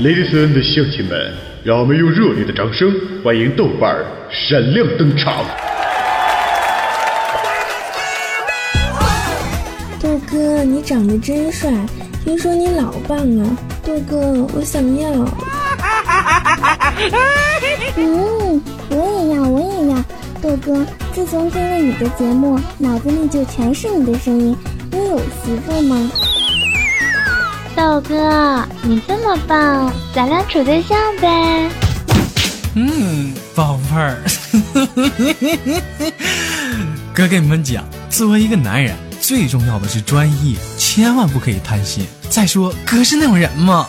Ladies and 乡亲们，让我们用热烈的掌声欢迎豆瓣儿闪亮登场。豆哥，你长得真帅，听说你老棒了，豆哥，我想要。嗯，我也要，我也要。豆哥，自从听了你的节目，脑子里就全是你的声音。你有媳妇吗？豆哥，你这么棒，咱俩处对象呗。嗯，宝贝儿，哥跟你们讲，作为一个男人，最重要的是专一，千万不可以贪心。再说，哥是那种人吗？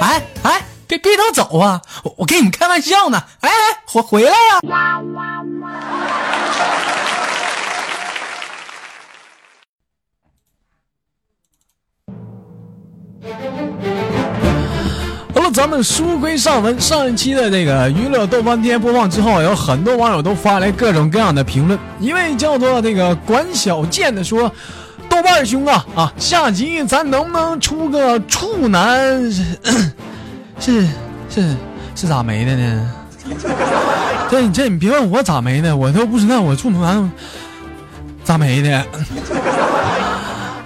哎哎，别别都走啊！我我跟你们开玩笑呢。哎哎，回回来呀！好了，咱们书归上文，上一期的这个娱乐豆瓣天播放之后，有很多网友都发来各种各样的评论。一位叫做这个管小贱的说：“豆瓣兄啊啊，下集咱能不能出个处男？是是是咋没的呢？这这你别问我咋没的，我都不知道我处男咋没的。”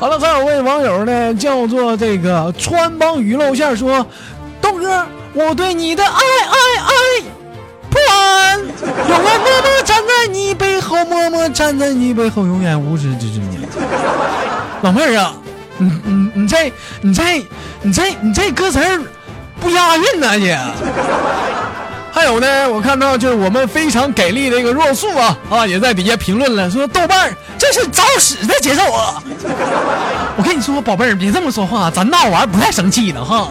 好了，还有位网友呢，叫做这个穿帮鱼露馅说。豆哥，我对你的爱爱爱不完，永远默默站在你背后，默默站在你背后，永远无止之之年。老妹儿啊，你你你这你这你这你这歌词不押韵呢姐。还有呢，我看到就是我们非常给力的一个若素啊啊，也在底下评论了，说豆瓣这是找死的节奏啊！我跟你说，宝贝儿，别这么说话，咱闹完不太生气的哈。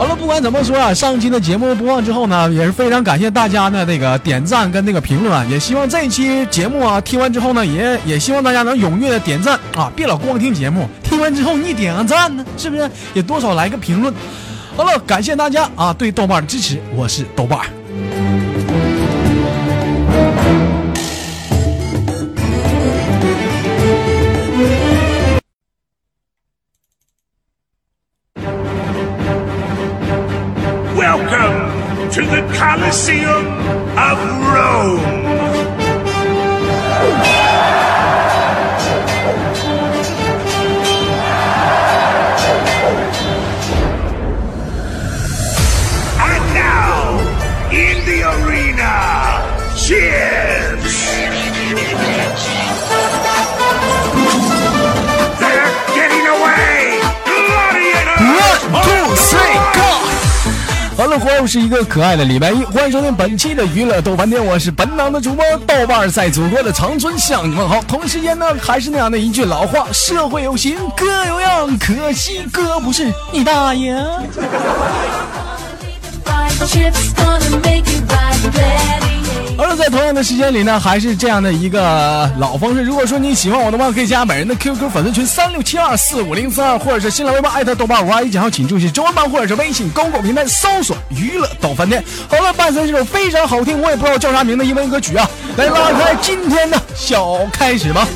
好了，不管怎么说啊，上期的节目播放之后呢，也是非常感谢大家的那个点赞跟那个评论啊，也希望这一期节目啊听完之后呢，也 也希望大家能踊跃的点赞啊，别老光听节目，听完之后你点个赞呢，是不是？也多少来个评论。好了，感谢大家啊对豆瓣的支持，我是豆瓣。Welcome to the Colosseum of Rome. 好了，伙又是一个可爱的礼拜一，欢迎收听本期的娱乐豆瓣天，我是本档的主播豆瓣，在祖国的长春向你问好。同时间呢，还是那样的一句老话：社会有形，哥有样，可惜哥不是你大爷。好了，在同样的时间里呢，还是这样的一个老方式。如果说你喜欢我的话，可以加本人的 QQ 粉丝群三六七二四五零四二，或者是新浪微博艾特豆瓣五二一，然后请注意中文版或者是微信公共平台搜索娱乐豆饭店。好了，伴随这首非常好听，我也不知道叫啥名的英文歌曲啊，来拉开今天的小开始吧。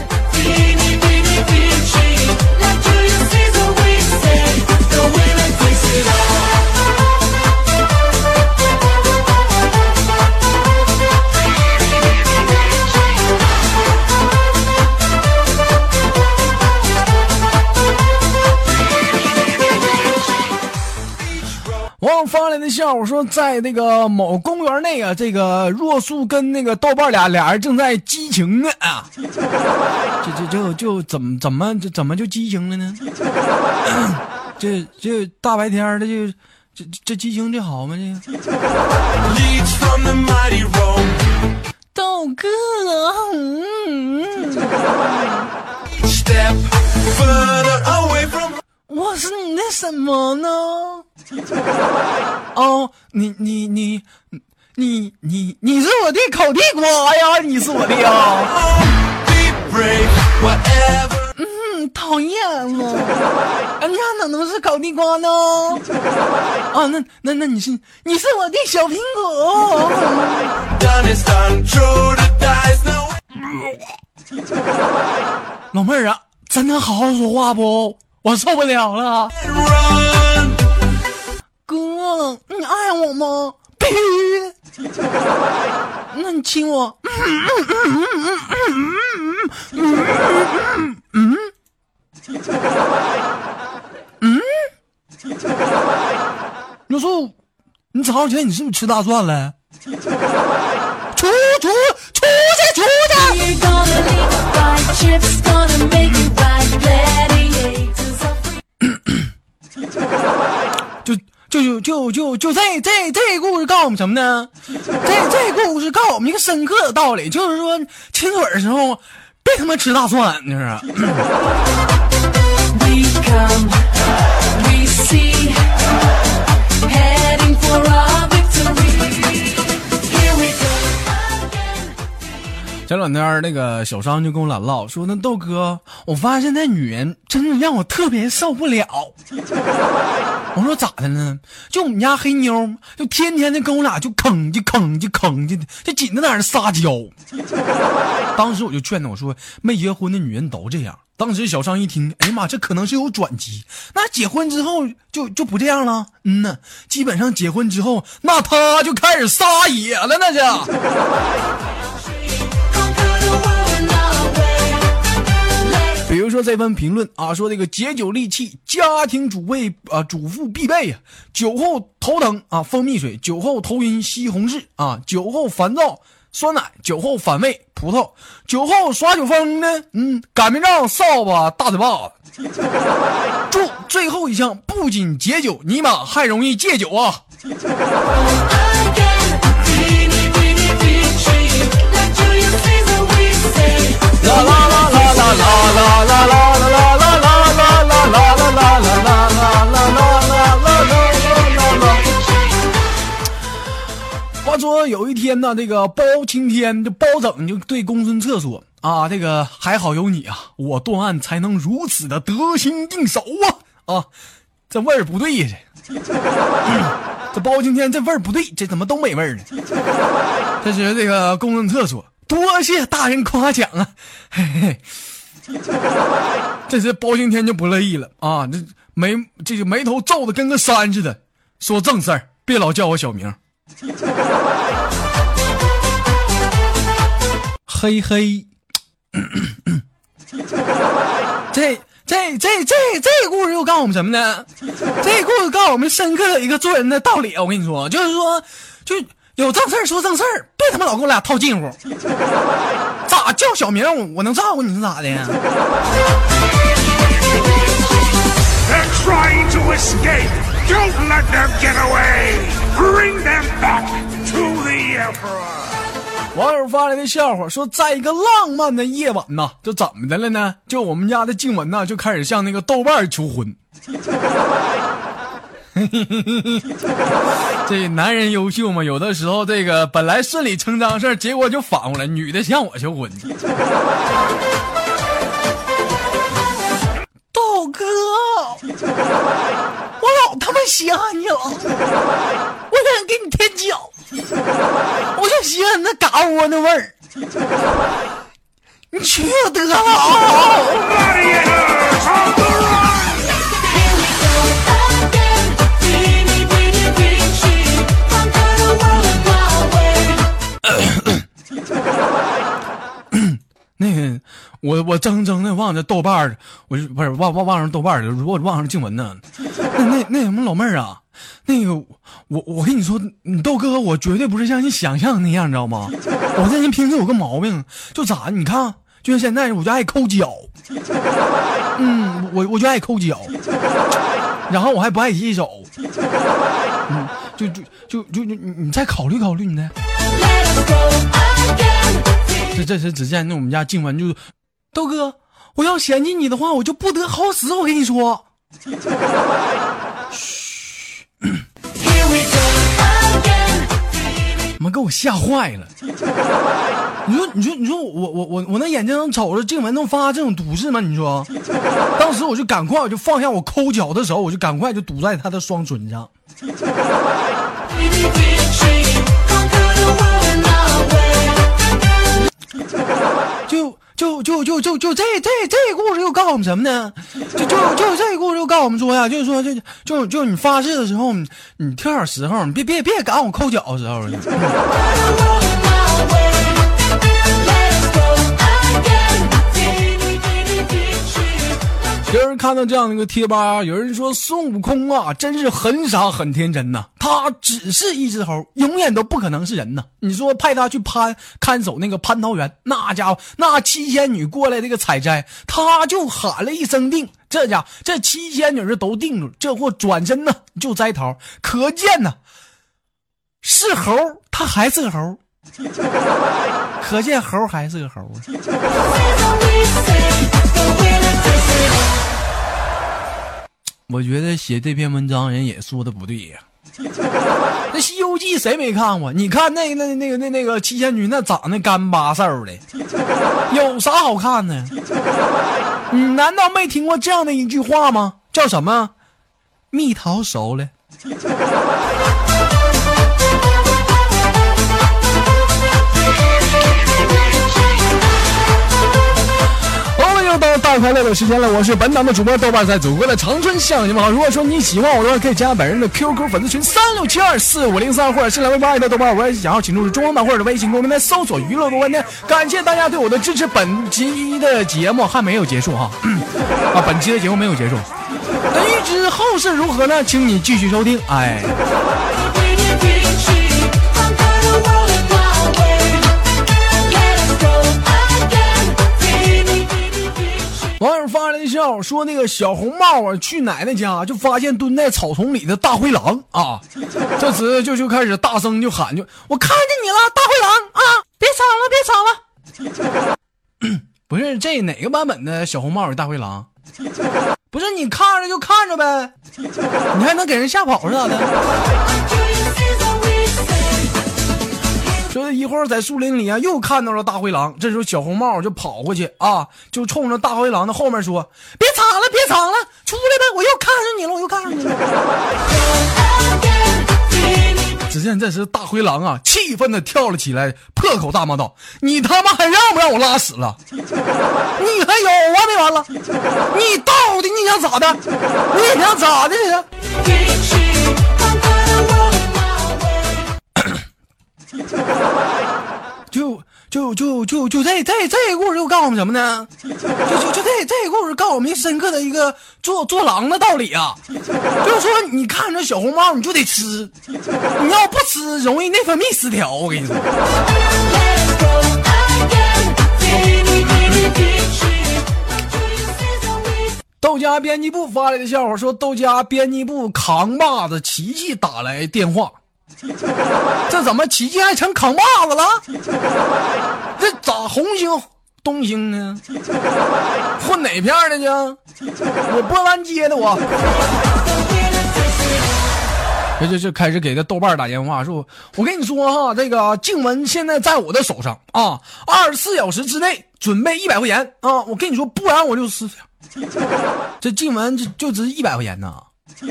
发来的笑话说，在那个某公园内啊，这个若素跟那个豆瓣俩俩人正在激情呢啊，这这就就怎么怎么这怎么就激情了呢？这这大白天的就这这激情这好吗？这个豆哥，嗯，我是你的什么呢？哦，你你你你你你是我的烤地瓜呀！你是我的呀！嗯，讨厌了，人家哪能是烤地瓜呢？啊，那那那你是你是我的小苹果。老妹儿啊，咱能好好说话不？我受不了了。哥，你爱我吗？必须。那你亲我。刘叔，你早上起来你是不是吃大蒜了？出出出去出去！就就就就就这这这故事告诉我们什么呢？这这故事告诉我们一个深刻的道理，就是说亲嘴的时候别他妈吃大蒜，就是。两天那个小商就跟我俩唠，说那豆哥，我发现那女人真的让我特别受不了。我说咋的呢？就我们家黑妞，就天天的跟我俩就吭叽吭叽吭叽的，就紧着在那撒娇。当时我就劝他，我说没结婚的女人都这样。当时小商一听，哎呀妈，这可能是有转机。那结婚之后就就不这样了？嗯呐，基本上结婚之后，那他就开始撒野了，那就。如说这份评论啊，说这个解酒利器，家庭主卫啊主妇必备呀、酒后头疼啊，蜂蜜水；酒后头晕，西红柿啊；酒后烦躁，酸奶；酒后反胃，葡萄；酒后耍酒疯呢，嗯，擀面杖、扫把、大嘴巴子。注：最后一项不仅解酒，尼玛还容易戒酒啊！说有一天呢，这个包青天就包拯就对公孙策说：“啊，这个还好有你啊，我断案才能如此的得心应手啊啊，这味儿不对呀，这、这包青天这味儿不对，这怎么东北味儿呢？”这时这个公孙策说：“多谢大人夸奖啊，嘿嘿。”这时包青天就不乐意了啊，这眉这个眉头皱的跟个山似的，说正事儿，别老叫我小名。嘿嘿，这这这这这故事又告诉我们什么呢？这故事告诉我们深刻的一个做人的道理。我跟你说，就是说，就有正事儿说正事儿，别他妈老跟我俩套近乎。咋叫小名我能照顾你是咋的呀？Don't let them get away. Bring them back to the Emperor. 网友发来的笑话说，在一个浪漫的夜晚呐，就怎么的了呢？就我们家的静雯呐，就开始向那个豆瓣求婚。这男人优秀嘛，有的时候这个本来顺理成章事儿，结果就反过来，女的向我求婚。豆哥，他妈稀罕你了，我想给你添脚。我就稀罕那嘎窝那味儿。你去得了我我怔怔的望着豆瓣儿，我就不是望望望上豆瓣儿了，我望上静文呢。那那那什么老妹儿啊，那个我我跟你说，你豆哥我绝对不是像你想象那样，你知道吗？我这人平时有个毛病，就咋你看，就像现在我就爱抠脚，嗯，我我就爱抠脚，然后我还不爱洗手，嗯，就就就就就你你再考虑考虑你呢。Let us go again. 这这时只见那我们家静文就，豆哥，我要嫌弃你的话，我就不得好死。我跟你说 again. 妈给我吓坏了。你说，你说，你说我我我我那眼睛能瞅着静雯能发这种毒誓吗？你说，当时我就赶快我就放下我抠脚的手，我就赶快就堵在他的双唇上。就就就就就这这这故事又告诉我们什么呢？就就就这故事又告诉我们说呀，就是说就就就你发誓的时候，你你挑点时候，你别别别赶我抠脚的时候。有人看到这样的一个贴吧，有人说孙悟空啊，真是很傻很天真呐、他只是一只猴，永远都不可能是人呐、你说派他去攀看守那个蟠桃园，那家伙那七仙女过来这个采摘，他就喊了一声定，这家这七仙女是都定住，这货转身呢就摘桃，可见呐、是猴，他还是个猴，可见猴还是个猴啊。我觉得写这篇文章人也说的不对呀、那《西游记》谁没看过？你看那那那个那那个七仙女那长得干巴瘦的，有啥好看的？你难道没听过这样的一句话吗？叫什么？蜜桃熟了。又到大快乐的时间了，我是本档的主播豆瓣在祖国的长春向你们好。如果说你喜欢我的话，可以加本人的 QQ 粉丝群三六七二四五零三，或者是来微博爱的豆瓣，我也想要请出中文版或者微信公众平台搜索娱乐多半天。感谢大家对我的支持，本期的节目还没有结束哈，啊，本期的节目没有结束。那预知后事如何呢？请你继续收听。哎。网友发来的笑说，那个小红帽啊，去奶奶家就发现蹲在草丛里的大灰狼啊，这时就就开始大声就喊就我看见你了，大灰狼啊，别吵了，别吵了。不是这哪个版本的小红帽有大灰狼？不是你看着就看着呗，你还能给人吓跑是咋的？说一会儿在树林里啊，又看到了大灰狼。这时候小红帽就跑过去啊，就冲着大灰狼的后面说：“别藏了，别藏了，出来吧！我又看上你了，我又看上你了。”只见这时大灰狼啊，气愤的跳了起来，破口大骂道：“你他妈还让不让我拉屎了？你还有啊？没完了！你到底你想咋的？你想咋的？就就就这这这故事又告诉我们什么呢？就就就这这故事告诉我们深刻的一个做做狼的道理啊，就是说你看着小红帽你就得吃，你要不吃容易内分泌失调。我跟你说，豆家编辑部发来的笑话说，豆家编辑部扛把子琪琪打来电话，这怎么琪琪还成扛把子了？这咋红星东星呢？混哪片的去？我波兰街的我。这这这开始给他豆瓣打电话说，我跟你说哈，这个静文现在在我的手上啊，二十四小时之内准备一百块钱啊，我跟你说，不然我就死。这静文就就值一百块钱呐！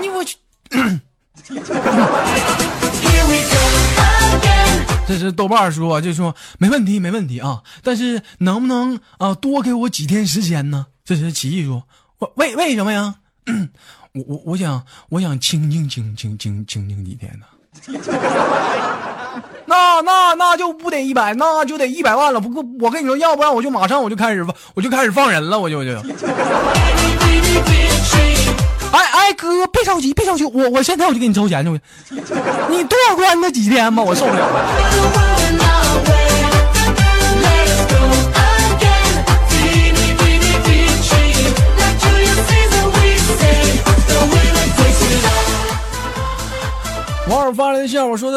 你我去，这是豆瓣说，就说没问题，没问题啊，但是能不能啊多给我几天时间呢？这是奇艺说，为为什么呀？我我我想我想清静清清清清静几天呢？那那那就不得一百，那就得一百万了。不过我跟你说，要不然我就马上我就开始我就开始放人了，我就我就。哎哎，哥，别着急，别着急，我我现在我就给你抽钱去。你多关他几天吧，我受不了了。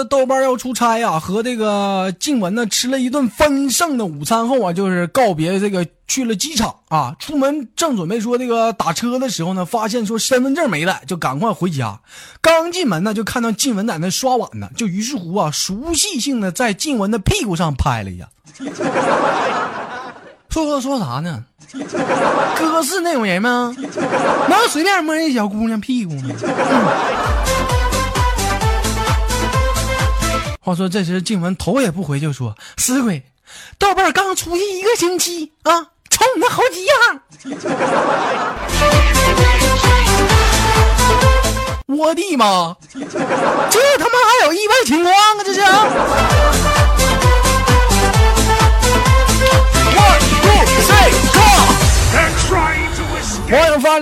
豆瓣要出差啊，和这个静雯呢吃了一顿丰盛的午餐后啊，就是告别这个去了机场啊，出门正准备说这个打车的时候呢，发现说身份证没了，就赶快回家。刚进门呢，就看到静雯在那刷碗呢，就于是乎啊，熟悉性的在静雯的屁股上拍了一下。说说说啥呢？哥是那种人吗？能随便摸人小姑娘屁股吗？话说这时静雯头也不回就说：“死鬼，豆瓣刚出去一个星期啊，瞅你那猴急样。我的妈！这他妈还有意外情况啊！这是。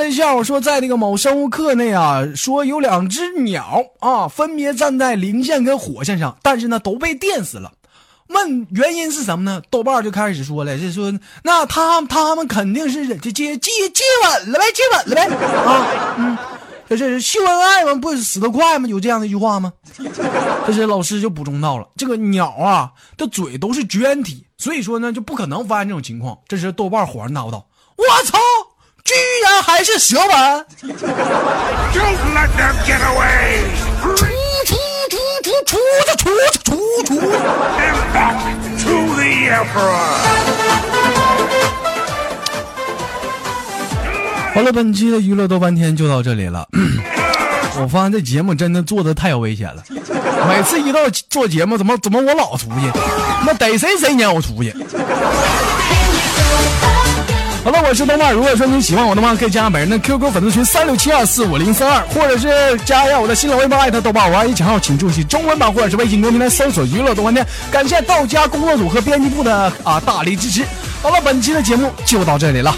了一笑说，在那个某生物课内啊，说有两只鸟啊，分别站在零线跟火线上，但是呢都被电死了。问原因是什么呢？豆瓣就开始说了，就说那他他们肯定是这接接接吻了呗，接吻了呗啊，嗯，这是秀恩爱吗？不是死得快吗？有这样的一句话吗？这是老师就补充到了，这个鸟啊的嘴都是绝缘体，所以说呢就不可能发生这种情况。这时豆瓣儿恍然大悟道：“我操，还是舌吻！Don't let them get away. 出出出出出出出出！them back to the Emperor. 好了，本期的娱乐多半天就到这里了。我发现这节目真的做的太有危险了，每次一到做节目，怎么怎么我老出去，那逮谁谁撵我出去。我是东爸。如果说你喜欢我的话，可以加上本人的 QQ 粉丝群三六七二四五零三二，或者是加一下我的新浪微博艾特豆瓣五二一，九号请注意中文版，或者是微信公众平台搜索“娱乐豆瓣天”。感谢道家工作组和编辑部的啊大力支持。好了，本期的节目就到这里了。